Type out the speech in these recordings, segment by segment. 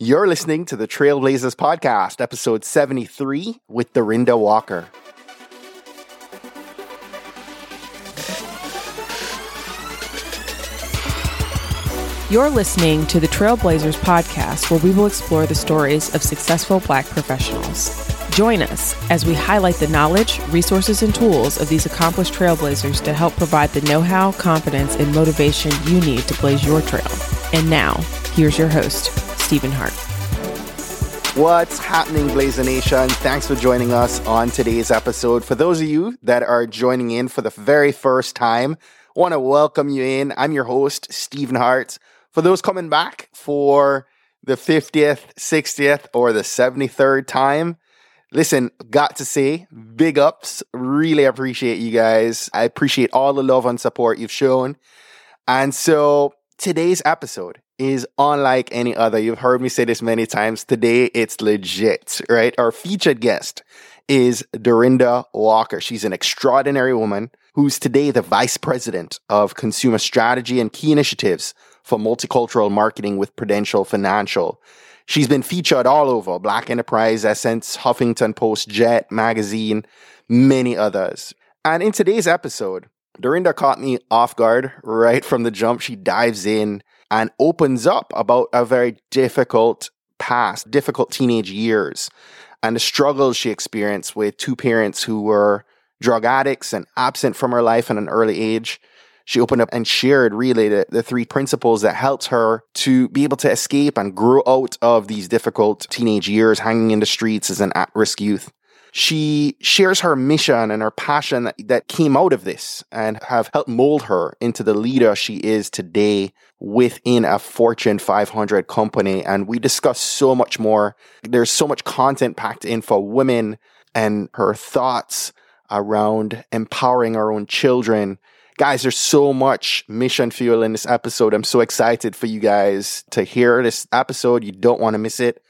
You're listening to the Trailblazers Podcast, episode 73 with Dorinda Walker. You're listening to the Trailblazers podcast, where we will explore the stories of successful Black professionals. Join us as we highlight the knowledge, resources, and tools of these accomplished trailblazers to help provide the know how, confidence, and motivation you need to blaze your trail. And now, here's your host, Stephen Hart. What's happening, Blazer Nation? Thanks for joining us on today's episode. For those of you that are joining in for the very first time, want to welcome you in. I'm your host, Stephen Hart. For those coming back for the 50th, 60th, or the 73rd time, listen, got to say, big ups. Really appreciate you guys. I appreciate all the love and support you've shown. And so today's episode is unlike any other. You've heard me say this many times. Today, it's legit, right? Our featured guest is Dorinda Walker. She's an extraordinary woman who's today the Vice President of Consumer Strategy and Key Initiatives for Multicultural Marketing with Prudential Financial. She's been featured all over Black Enterprise, Essence, Huffington Post, Jet, Magazine, many others. And in today's episode, Dorinda caught me off guard right from the jump. She dives in and opens up about a very difficult past, difficult teenage years, and the struggles she experienced with two parents who were drug addicts and absent from her life at an early age she opened up and shared really the, the three principles that helped her to be able to escape and grow out of these difficult teenage years hanging in the streets as an at risk youth. She shares her mission and her passion that, that came out of this and have helped mold her into the leader she is today within a Fortune 500 company. And we discuss so much more. There's so much content packed in for women and her thoughts around empowering our own children Guys, there's so much mission fuel in this episode. I'm so excited for you guys to hear this episode. You don't want to miss it.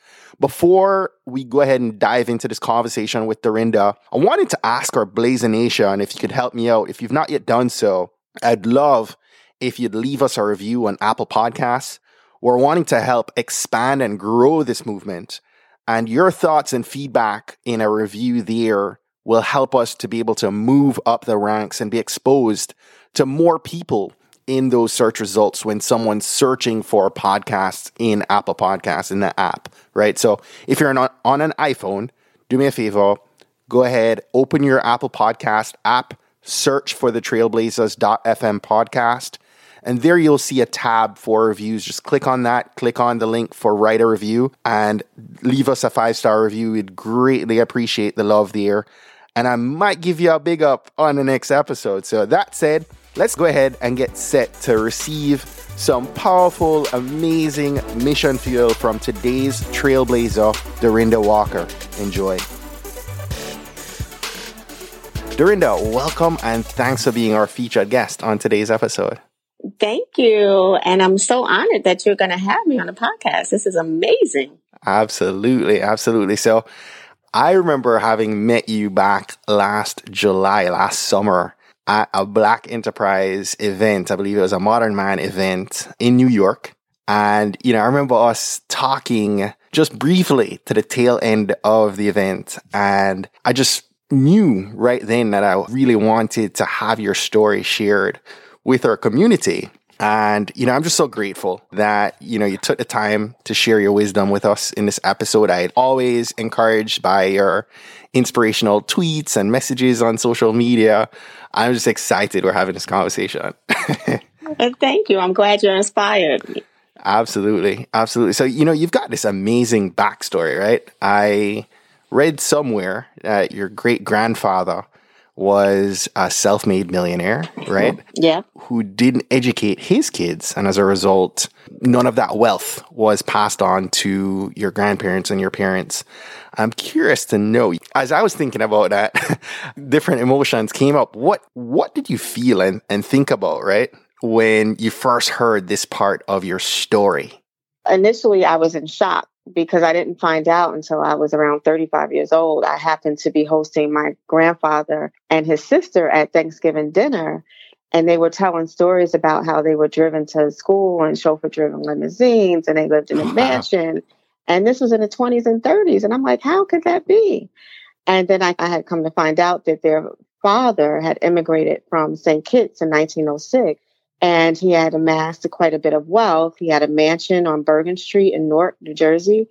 Before we go ahead and dive into this conversation with Dorinda, I wanted to ask our Blazer Nation if you could help me out. If you've not yet done so, I'd love if you'd leave us a review on Apple Podcasts. We're wanting to help expand and grow this movement. And your thoughts and feedback in a review there will help us to be able to move up the ranks and be exposed to more people in those search results when someone's searching for podcasts in Apple Podcasts in the app, right? So if you're on, on an iPhone, do me a favor, go ahead, open your Apple Podcast app, search for the trailblazers.fm podcast, and there you'll see a tab for reviews. Just click on that, click on the link for write a review, and leave us a five star review. We'd greatly appreciate the love there. And I might give you a big up on the next episode. So, that said, let's go ahead and get set to receive some powerful, amazing mission fuel from today's trailblazer, Dorinda Walker. Enjoy. Dorinda, welcome and thanks for being our featured guest on today's episode. Thank you. And I'm so honored that you're going to have me on the podcast. This is amazing. Absolutely. Absolutely. So, I remember having met you back last July, last summer at a Black Enterprise event. I believe it was a Modern Man event in New York. And, you know, I remember us talking just briefly to the tail end of the event. And I just knew right then that I really wanted to have your story shared with our community. And, you know, I'm just so grateful that, you know, you took the time to share your wisdom with us in this episode. I always encouraged by your inspirational tweets and messages on social media. I'm just excited we're having this conversation. Thank you. I'm glad you're inspired. Absolutely. Absolutely. So, you know, you've got this amazing backstory, right? I read somewhere that your great grandfather was a self made millionaire, right? Mm-hmm. Yeah. Who didn't educate his kids. And as a result, none of that wealth was passed on to your grandparents and your parents. I'm curious to know, as I was thinking about that, different emotions came up. What what did you feel and, and think about, right? When you first heard this part of your story? Initially I was in shock because I didn't find out until I was around 35 years old. I happened to be hosting my grandfather and his sister at Thanksgiving dinner. And they were telling stories about how they were driven to school in chauffeur driven limousines and they lived in a oh, mansion And this was in the 20s and 30s. And I'm like, how could that be? And then I, I had come to find out that their father had immigrated from St. Kitts in 1906 and he had amassed quite a bit of wealth. He had a mansion on Bergen Street in Newark, New Jersey,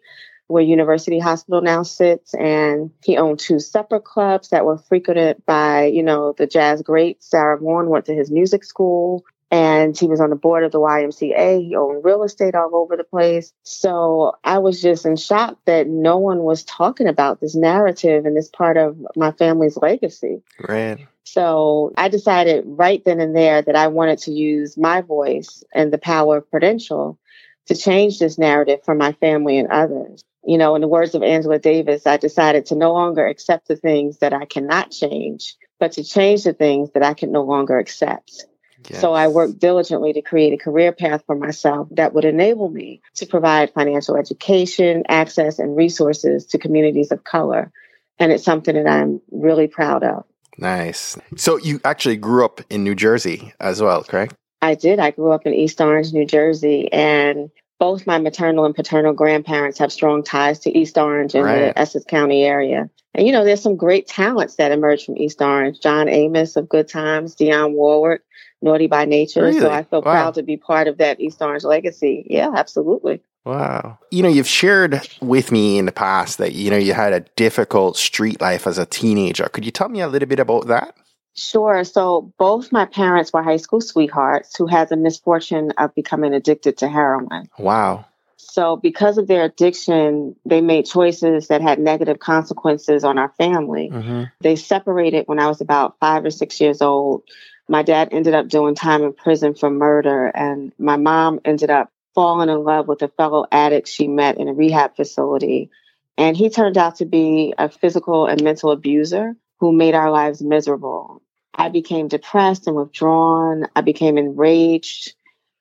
where University Hospital now sits. And he owned two supper clubs that were frequented by, you know, the jazz great Sarah Vaughan went to his music school and he was on the board of the YMCA. He owned real estate all over the place. So I was just in shock that no one was talking about this narrative and this part of my family's legacy. Right. So I decided right then and there that I wanted to use my voice and the power of Prudential to change this narrative for my family and others. You know, in the words of Angela Davis, I decided to no longer accept the things that I cannot change, but to change the things that I can no longer accept. Yes. So I worked diligently to create a career path for myself that would enable me to provide financial education, access, and resources to communities of color. And it's something that I'm really proud of. Nice. So you actually grew up in New Jersey as well, correct? I did. I grew up in East Orange, New Jersey, and both my maternal and paternal grandparents have strong ties to East Orange and right. the Essex County area. And you know, there's some great talents that emerged from East Orange. John Amos of Good Times, Dionne Warwick, Naughty by Nature. Really? So I feel wow. proud to be part of that East Orange legacy. Yeah, absolutely. Wow. You know, you've shared with me in the past that, you know, you had a difficult street life as a teenager. Could you tell me a little bit about that? Sure. So both my parents were high school sweethearts who had the misfortune of becoming addicted to heroin. Wow. So because of their addiction, they made choices that had negative consequences on our family. Mm-hmm. They separated when I was about five or six years old. My dad ended up doing time in prison for murder, and my mom ended up falling in love with a fellow addict she met in a rehab facility. And he turned out to be a physical and mental abuser who made our lives miserable. I became depressed and withdrawn. I became enraged.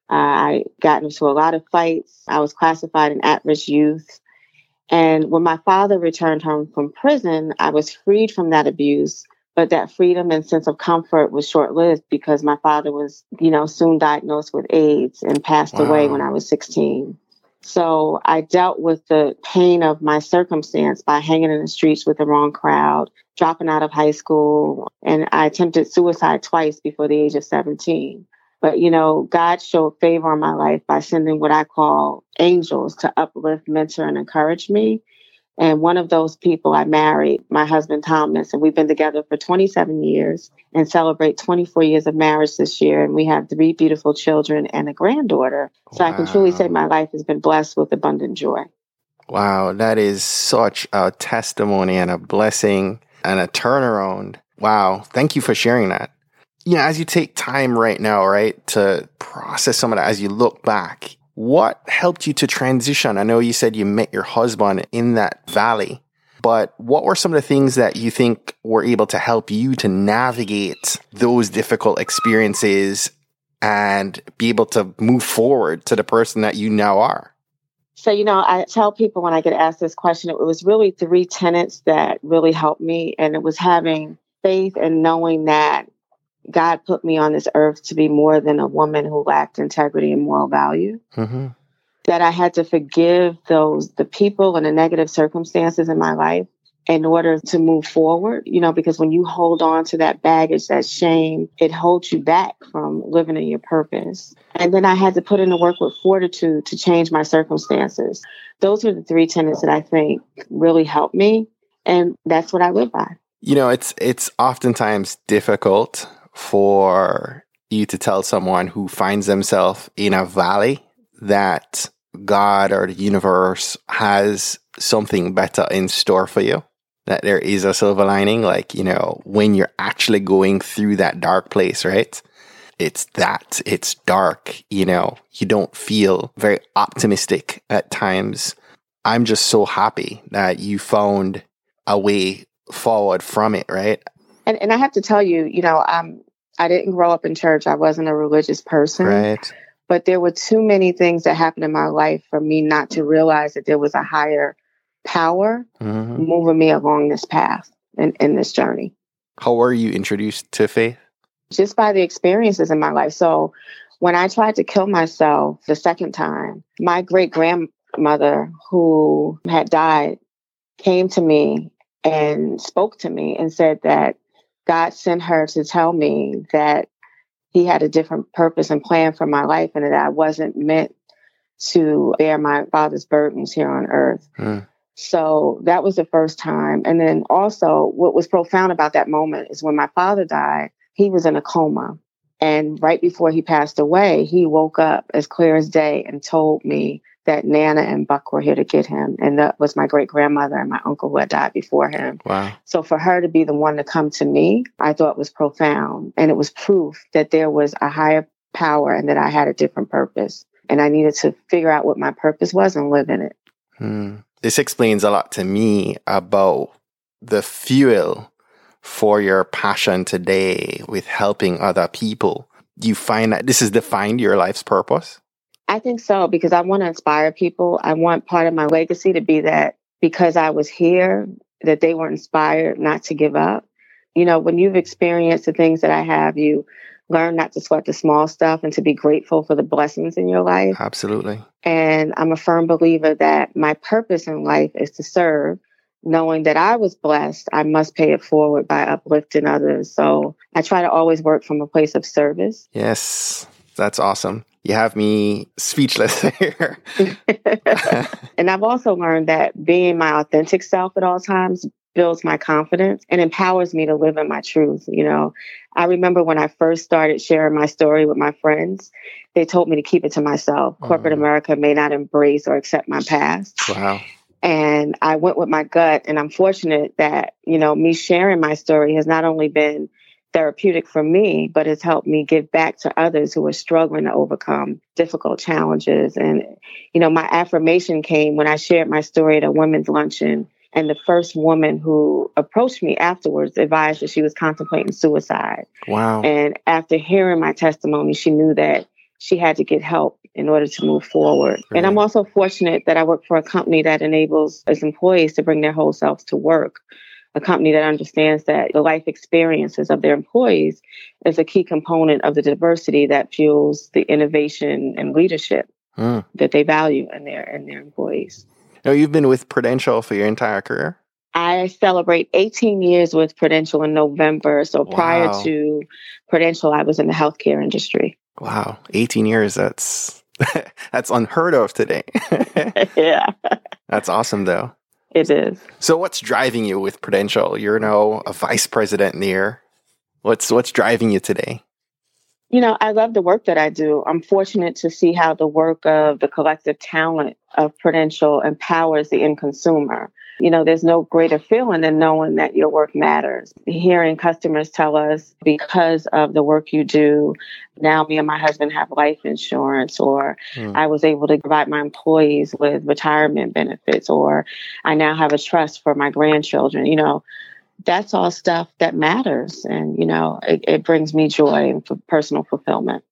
Uh, I got into a lot of fights. I was classified an at risk youth. And when my father returned home from prison, I was freed from that abuse but that freedom and sense of comfort was short lived because my father was, you know, soon diagnosed with AIDS and passed wow. away when I was 16. So I dealt with the pain of my circumstance by hanging in the streets with the wrong crowd, dropping out of high school, and I attempted suicide twice before the age of 17. But, you know, God showed favor on my life by sending what I call angels to uplift, mentor, and encourage me. And one of those people I married, my husband Thomas, and we've been together for 27 years and celebrate 24 years of marriage this year. And we have three beautiful children and a granddaughter. So wow. I can truly say my life has been blessed with abundant joy. Wow, that is such a testimony and a blessing and a turnaround. Wow, thank you for sharing that. You know, as you take time right now, right, to process some of that, as you look back, what helped you to transition? I know you said you met your husband in that valley, but what were some of the things that you think were able to help you to navigate those difficult experiences and be able to move forward to the person that you now are? So, you know, I tell people when I get asked this question, it was really three tenets that really helped me. And it was having faith and knowing that God put me on this earth to be more than a woman who lacked integrity and moral value. Mm-hmm. That I had to forgive those, the people and the negative circumstances in my life in order to move forward, you know, because when you hold on to that baggage, that shame, it holds you back from living in your purpose. And then I had to put in the work with fortitude to change my circumstances. Those are the three tenets that I think really helped me. And that's what I live by. You know, it's it's oftentimes difficult for you to tell someone who finds themselves in a valley that God or the universe has something better in store for you, that there is a silver lining. Like, you know, when you're actually going through that dark place, right? It's that, it's dark, you know, you don't feel very optimistic at times. I'm just so happy that you found a way forward from it, right? And, and I have to tell you, you know, um, I didn't grow up in church. I wasn't a religious person. Right. But there were too many things that happened in my life for me not to realize that there was a higher power mm-hmm. moving me along this path and in, this journey. How were you introduced to faith? Just by the experiences in my life. So when I tried to kill myself the second time, my great grandmother who had died came to me and spoke to me and said that God sent her to tell me that he had a different purpose and plan for my life and that I wasn't meant to bear my father's burdens here on earth. Mm. So that was the first time. And then also, what was profound about that moment is when my father died, he was in a coma. And right before he passed away, he woke up as clear as day and told me that Nana and Buck were here to get him. And that was my great grandmother and my uncle who had died before him. Wow. So for her to be the one to come to me, I thought was profound. And it was proof that there was a higher power and that I had a different purpose. And I needed to figure out what my purpose was and live in it. Hmm. This explains a lot to me about the fuel for your passion today with helping other people. Do you find that this has defined your life's purpose? I think so because I want to inspire people. I want part of my legacy to be that because I was here, that they were inspired not to give up. You know, when you've experienced the things that I have, you learn not to sweat the small stuff and to be grateful for the blessings in your life. Absolutely. And I'm a firm believer that my purpose in life is to serve. Knowing that I was blessed, I must pay it forward by uplifting others. So I try to always work from a place of service. Yes, that's awesome. You have me speechless here. and I've also learned that being my authentic self at all times builds my confidence and empowers me to live in my truth. You know, I remember when I first started sharing my story with my friends, they told me to keep it to myself. Mm-hmm. Corporate America may not embrace or accept my past. Wow. And I went with my gut, and I'm fortunate that, you know, me sharing my story has not only been therapeutic for me, but has helped me give back to others who are struggling to overcome difficult challenges. And, you know, my affirmation came when I shared my story at a women's luncheon and the first woman who approached me afterwards advised that she was contemplating suicide. Wow. And after hearing my testimony, she knew that she had to get help in order to move forward. Right. And I'm also fortunate that I work for a company that enables its employees to bring their whole selves to work. A company that understands that the life experiences of their employees is a key component of the diversity that fuels the innovation and leadership mm. that they value in their in their employees. Now, you've been with Prudential for your entire career? I celebrate 18 years with Prudential in November. So wow. prior to Prudential, I was in the healthcare industry. Wow, 18 years. That's that's unheard of today. yeah. That's awesome though. It is. So what's driving you with Prudential? You're now a vice president there. What's what's driving you today? You know, I love the work that I do. I'm fortunate to see how the work of the collective talent of Prudential empowers the end consumer. You know, there's no greater feeling than knowing that your work matters. Hearing customers tell us because of the work you do, now me and my husband have life insurance, or mm. I was able to provide my employees with retirement benefits, or I now have a trust for my grandchildren. You know, that's all stuff that matters. And, you know, it, it brings me joy and personal fulfillment.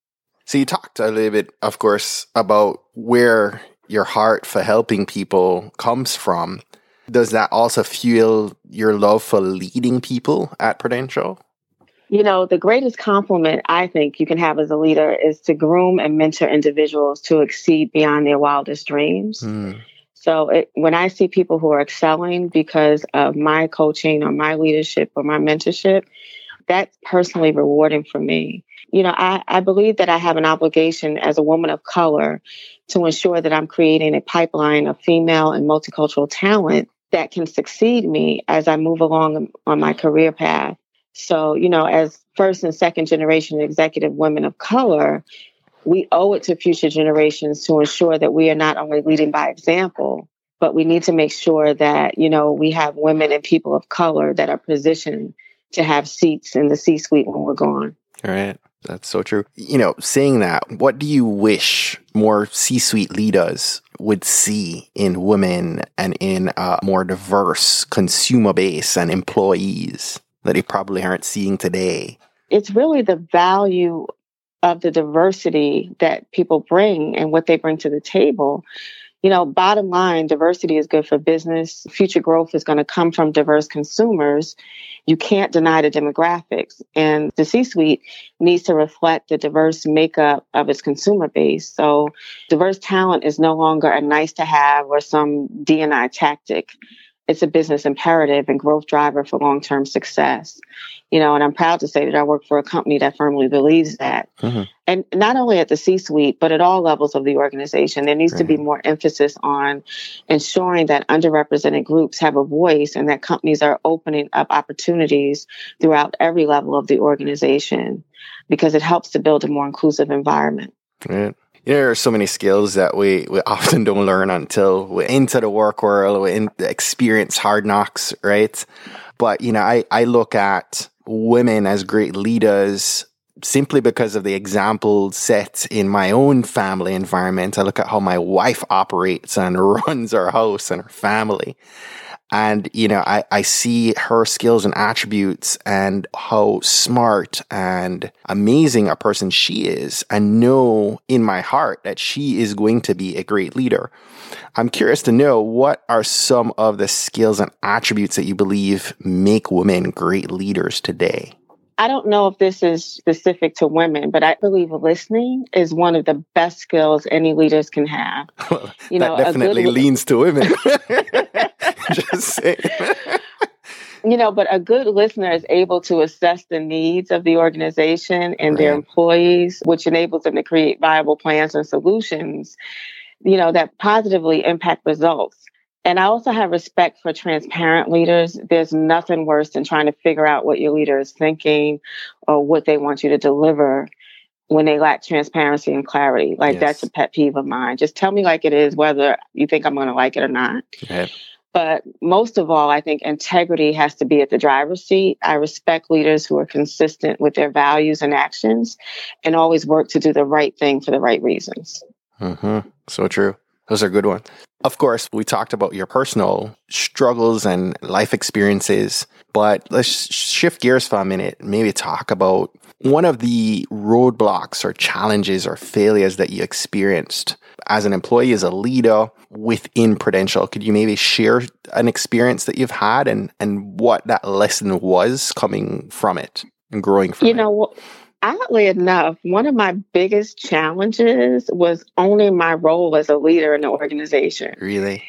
So you talked a little bit, of course, about where your heart for helping people comes from. Does that also fuel your love for leading people at Prudential? You know, the greatest compliment I think you can have as a leader is to groom and mentor individuals to exceed beyond their wildest dreams. Mm. So it, when I see people who are excelling because of my coaching or my leadership or my mentorship, that's personally rewarding for me. You know, I, I believe that I have an obligation as a woman of color to ensure that I'm creating a pipeline of female and multicultural talent that can succeed me as I move along on my career path. So, you know, as first and second generation executive women of color, we owe it to future generations to ensure that we are not only leading by example, but we need to make sure that, you know, we have women and people of color that are positioned to have seats in the C suite when we're gone. All right. That's so true. You know, saying that, what do you wish more C suite leaders would see in women and in a more diverse consumer base and employees that they probably aren't seeing today? It's really the value of the diversity that people bring and what they bring to the table. You know, bottom line, diversity is good for business. Future growth is going to come from diverse consumers. You can't deny the demographics. And the C suite needs to reflect the diverse makeup of its consumer base. So diverse talent is no longer a nice to have or some D&I tactic it's a business imperative and growth driver for long term success. You know, and I'm proud to say that I work for a company that firmly believes that. Mm-hmm. And not only at the C suite, but at all levels of the organization, there needs right. to be more emphasis on ensuring that underrepresented groups have a voice and that companies are opening up opportunities throughout every level of the organization because it helps to build a more inclusive environment. Right there are so many skills that we, we often don't learn until we're into the work world, we in, experience hard knocks, right? But, you know, I, I look at women as great leaders simply because of the example set in my own family environment. I look at how my wife operates and runs our house and her family. And, you know, I, I see her skills and attributes and how smart and amazing a person she is and know in my heart that she is going to be a great leader. I'm curious to know what are some of the skills and attributes that you believe make women great leaders today? I don't know if this is specific to women, but I believe listening is one of the best skills any leaders can have. Well, you know, that definitely good, leans to women. Just saying. you know, but a good listener is able to assess the needs of the organization and right. their employees, which enables them to create viable plans and solutions, you know, that positively impact results. And I also have respect for transparent leaders. There's nothing worse than trying to figure out what your leader is thinking or what they want you to deliver when they lack transparency and clarity. Like yes. that's a pet peeve of mine. Just tell me like it is, whether you think I'm going to like it or not. Okay. But most of all, I think integrity has to be at the driver's seat. I respect leaders who are consistent with their values and actions and always work to do the right thing for the right reasons. Mm-hmm. So true. Those are good ones. Of course, we talked about your personal struggles and life experiences, but let's shift gears for a minute. Maybe talk about one of the roadblocks or challenges or failures that you experienced as an employee, as a leader within Prudential. Could you maybe share an experience that you've had and, and what that lesson was coming from it and growing from you it? You know, oddly enough, one of my biggest challenges was owning my role as a leader in the organization. Really?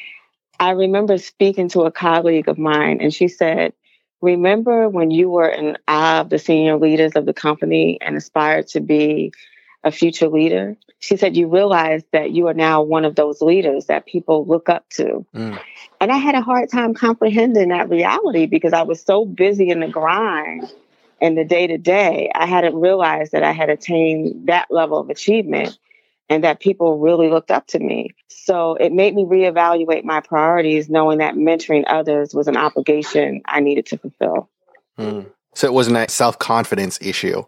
I remember speaking to a colleague of mine, and she said, Remember when you were in awe of the senior leaders of the company and aspired to be a future leader? She said, You realize that you are now one of those leaders that people look up to. Mm. And I had a hard time comprehending that reality because I was so busy in the grind in the day to day, I hadn't realized that I had attained that level of achievement and that people really looked up to me. So it made me reevaluate my priorities, knowing that mentoring others was an obligation I needed to fulfill. Mm. So it wasn't a self confidence issue.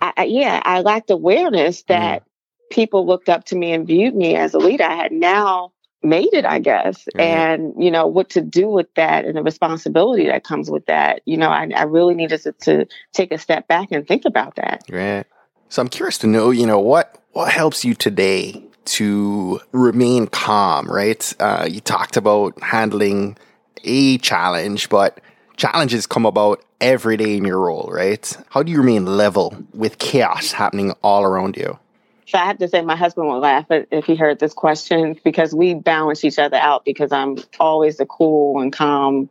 I, I, yeah, I lacked awareness that mm. people looked up to me and viewed me as a leader. I had now made it, I guess. Mm-hmm. And, you know, what to do with that and the responsibility that comes with that. You know, I, I really needed to, to, take a step back and think about that. Right. So I'm curious to know, you know, what what helps you today to remain calm, right? Uh, you talked about handling a challenge, but challenges come about every day in your role, right? How do you remain level with chaos happening all around you? So I have to say, my husband would laugh if he heard this question because we balance each other out because I'm always the cool and calm,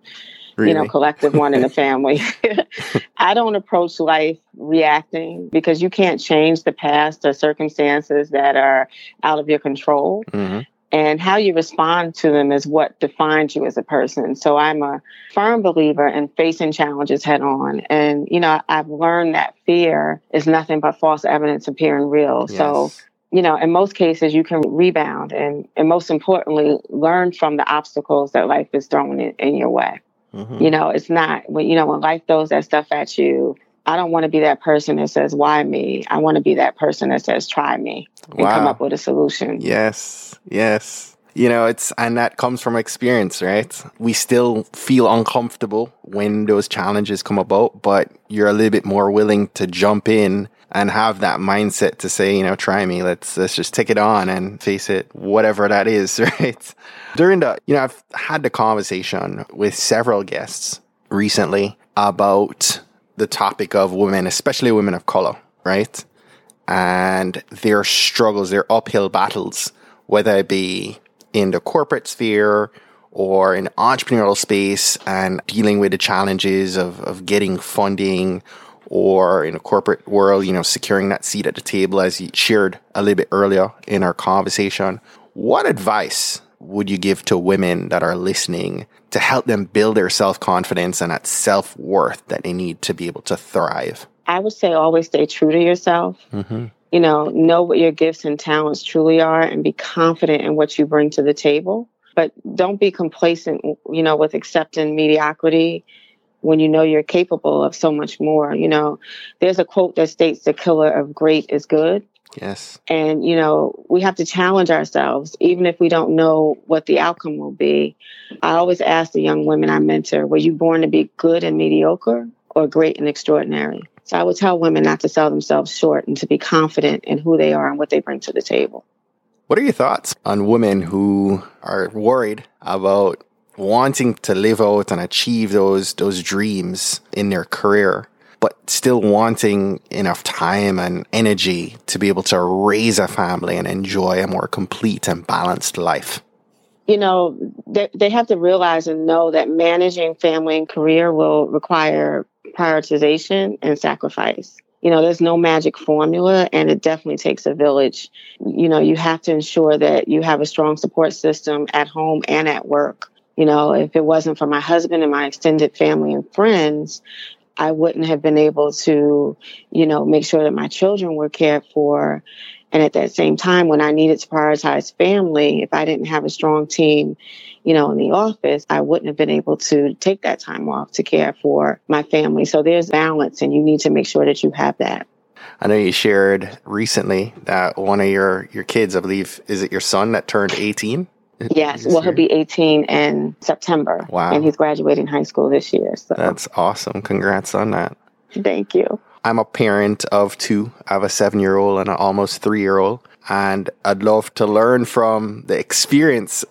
really? you know, collective one in the family. I don't approach life reacting because you can't change the past or circumstances that are out of your control. Mm-hmm and how you respond to them is what defines you as a person. So I'm a firm believer in facing challenges head on. And, you know, I've learned that fear is nothing but false evidence appearing real. Yes. So, you know, in most cases, you can rebound and, and most importantly, learn from the obstacles that life is throwing in, in your way. Mm-hmm. You know, it's not when, you know, when life throws that stuff at you, I don't want to be that person that says, why me? I want to be that person that says, try me and wow. come up with a solution. Yes. Yes. you know, it's, and that comes from experience, right? We still feel uncomfortable when those challenges come about, but you're a little bit more willing to jump in and have that mindset to say, you know, try me. Let's let's just take it on and face it, whatever that is, right? During the, you know, I've had the conversation with several guests recently about the topic of women, especially women of color, right? And their struggles, their uphill battles, whether it be in the corporate sphere or in entrepreneurial space and dealing with the challenges of, of getting funding or in a corporate world, you know, securing that seat at the table as you shared a little bit earlier in our conversation. What advice would you give to women that are listening to help them build their self confidence and that self worth that they need to be able to thrive? I would say always stay true to yourself. Mm-hmm. You know, know what your gifts and talents truly are and be confident in what you bring to the table. But don't be complacent, you know, with accepting mediocrity when you know you're capable of so much more. You know, there's a quote that states the killer of great is good. Yes. And, you know, we have to challenge ourselves, even if we don't know what the outcome will be. I always ask the young women I mentor, were you born to be good and mediocre or great and extraordinary? So I would tell women not to sell themselves short and to be confident in who they are and what they bring to the table. What are your thoughts on women who are worried about wanting to live out and achieve those those dreams in their career but still wanting enough time and energy to be able to raise a family and enjoy a more complete and balanced life. You know they, they have to realize and know that managing family and career will require prioritization and sacrifice. You know there's no magic formula and it definitely takes a village. You know you have to ensure that you have a strong support system at home and at work. You know, if it wasn't for my husband and my extended family and friends, I wouldn't have been able to, you know, make sure that my children were cared for. And at that same time, when I needed to prioritize family, if I didn't have a strong team, you know, in the office, I wouldn't have been able to take that time off to care for my family. So there's balance, and you need to make sure that you have that. I know you shared recently that one of your your kids, I believe, is it your son that turned 18? Yes. Well, he'll be 18 in September. Wow. And he's graduating high school this year. So that's awesome. Congrats on that. Thank you. I'm a parent of two. I have a seven year old and an almost three year old. And I'd love to learn from the experience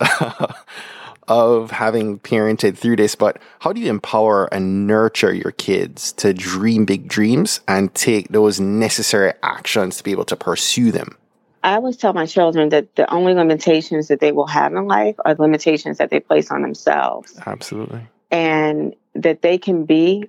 of having parented through this. But how do you empower and nurture your kids to dream big dreams and take those necessary actions to be able to pursue them? I always tell my children that the only limitations that they will have in life are the limitations that they place on themselves. Absolutely. And that they can be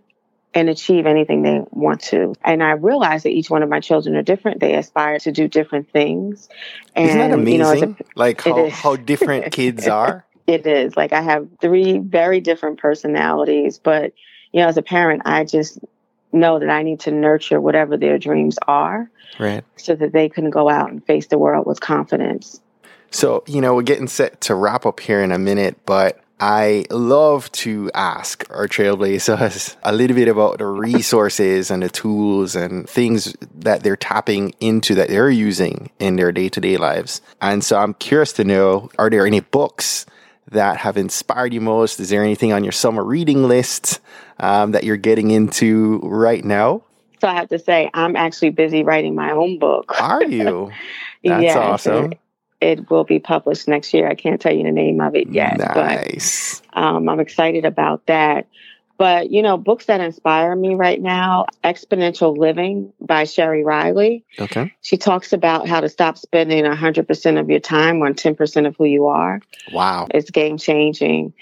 and achieve anything they want to. And I realize that each one of my children are different. They aspire to do different things. And, Isn't that amazing? You know, a, like how, how different kids are? It is. Like I have three very different personalities, but you know, as a parent, I just know that I need to nurture whatever their dreams are. Right. So that they can go out and face the world with confidence. So, you know, we're getting set to wrap up here in a minute, but I love to ask our trailblazers a little bit about the resources and the tools and things that they're tapping into that they're using in their day to day lives. And so I'm curious to know are there any books that have inspired you most? Is there anything on your summer reading list um, that you're getting into right now? So I have to say, I'm actually busy writing my own book. Are you? That's yes, awesome. It, it, will be published next year. I can't tell you the name of it yet. Nice. But, um, I'm excited about that. But, you know, books that inspire me right now Exponential Living by Sheri Riley. Okay. She talks about how to stop spending 100% of your time on 10% of who you are. Wow. It's game changing.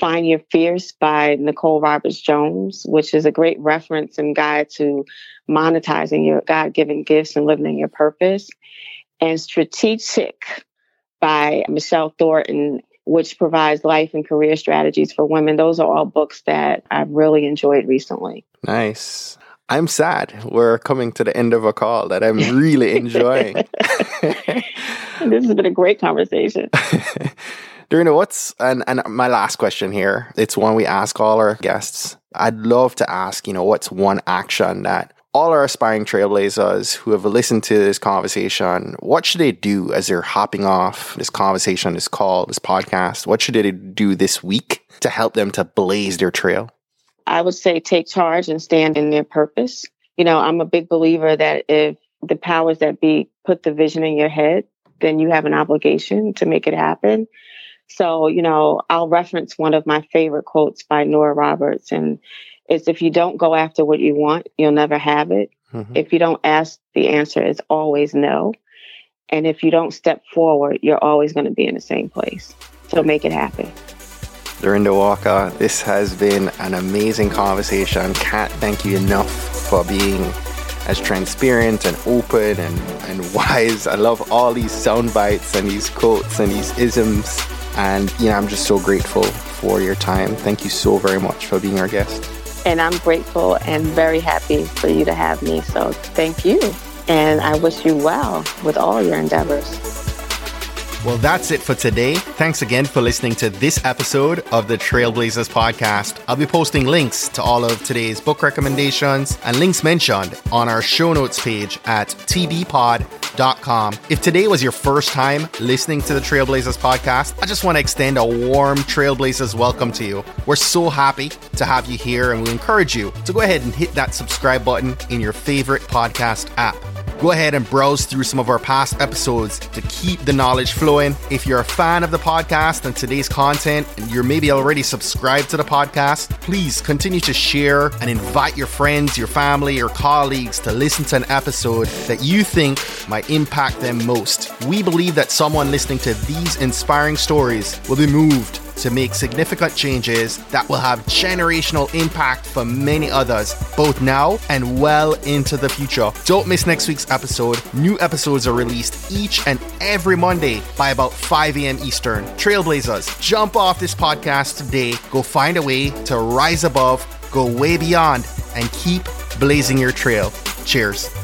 Find Your Fierce by Nicole Roberts Jones, which is a great reference and guide to monetizing your God given gifts and living in your purpose. And Strategic by Michelle Thornton which provides life and career strategies for women. Those are all books that I've really enjoyed recently. Nice. I'm sad. We're coming to the end of a call that I'm really enjoying. this has been a great conversation. Dorinda, what's and, and my last question here? It's one we ask all our guests. I'd love to ask, you know, what's one action that all our aspiring trailblazers who have listened to this conversation, what should they do as they're hopping off this conversation, this call, this podcast? What should they do this week to help them to blaze their trail? I would say take charge and stand in their purpose. You know, I'm a big believer that if the powers that be put the vision in your head, then you have an obligation to make it happen. So, you know, I'll reference one of my favorite quotes by Nora Roberts, and it's if you don't go after what you want, you'll never have it. Mm-hmm. If you don't ask, the answer is always no. And if you don't step forward, you're always going to be in the same place. So make it happen. Dorinda Walker, this has been an amazing conversation. Can't thank you enough for being as transparent and open and, and wise. I love all these sound bites and these quotes and these isms. And, you know, I'm just so grateful for your time. Thank you so very much for being our guest. And I'm grateful and very happy for you to have me. So thank you. And I wish you well with all your endeavors. Well, that's it for today. Thanks again for listening to this episode of the Trailblazers podcast. I'll be posting links to all of today's book recommendations and links mentioned on our show notes page at tbpod.com. If today was your first time listening to the Trailblazers podcast, I just want to extend a warm Trailblazers welcome to you. We're so happy to have you here and we encourage you to go ahead and hit that subscribe button in your favorite podcast app. Go ahead and browse through some of our past episodes to keep the knowledge flowing. If you're a fan of the podcast and today's content, and you're maybe already subscribed to the podcast, please continue to share and invite your friends, your family, or colleagues to listen to an episode that you think might impact them most. We believe that someone listening to these inspiring stories will be moved to make significant changes that will have generational impact for many others, both now and well into the future. Don't miss next week's episode. New episodes are released each and every Monday by about 5 a.m. Eastern. Trailblazers, jump off this podcast today. Go find a way to rise above, go way beyond, and keep blazing your trail. Cheers.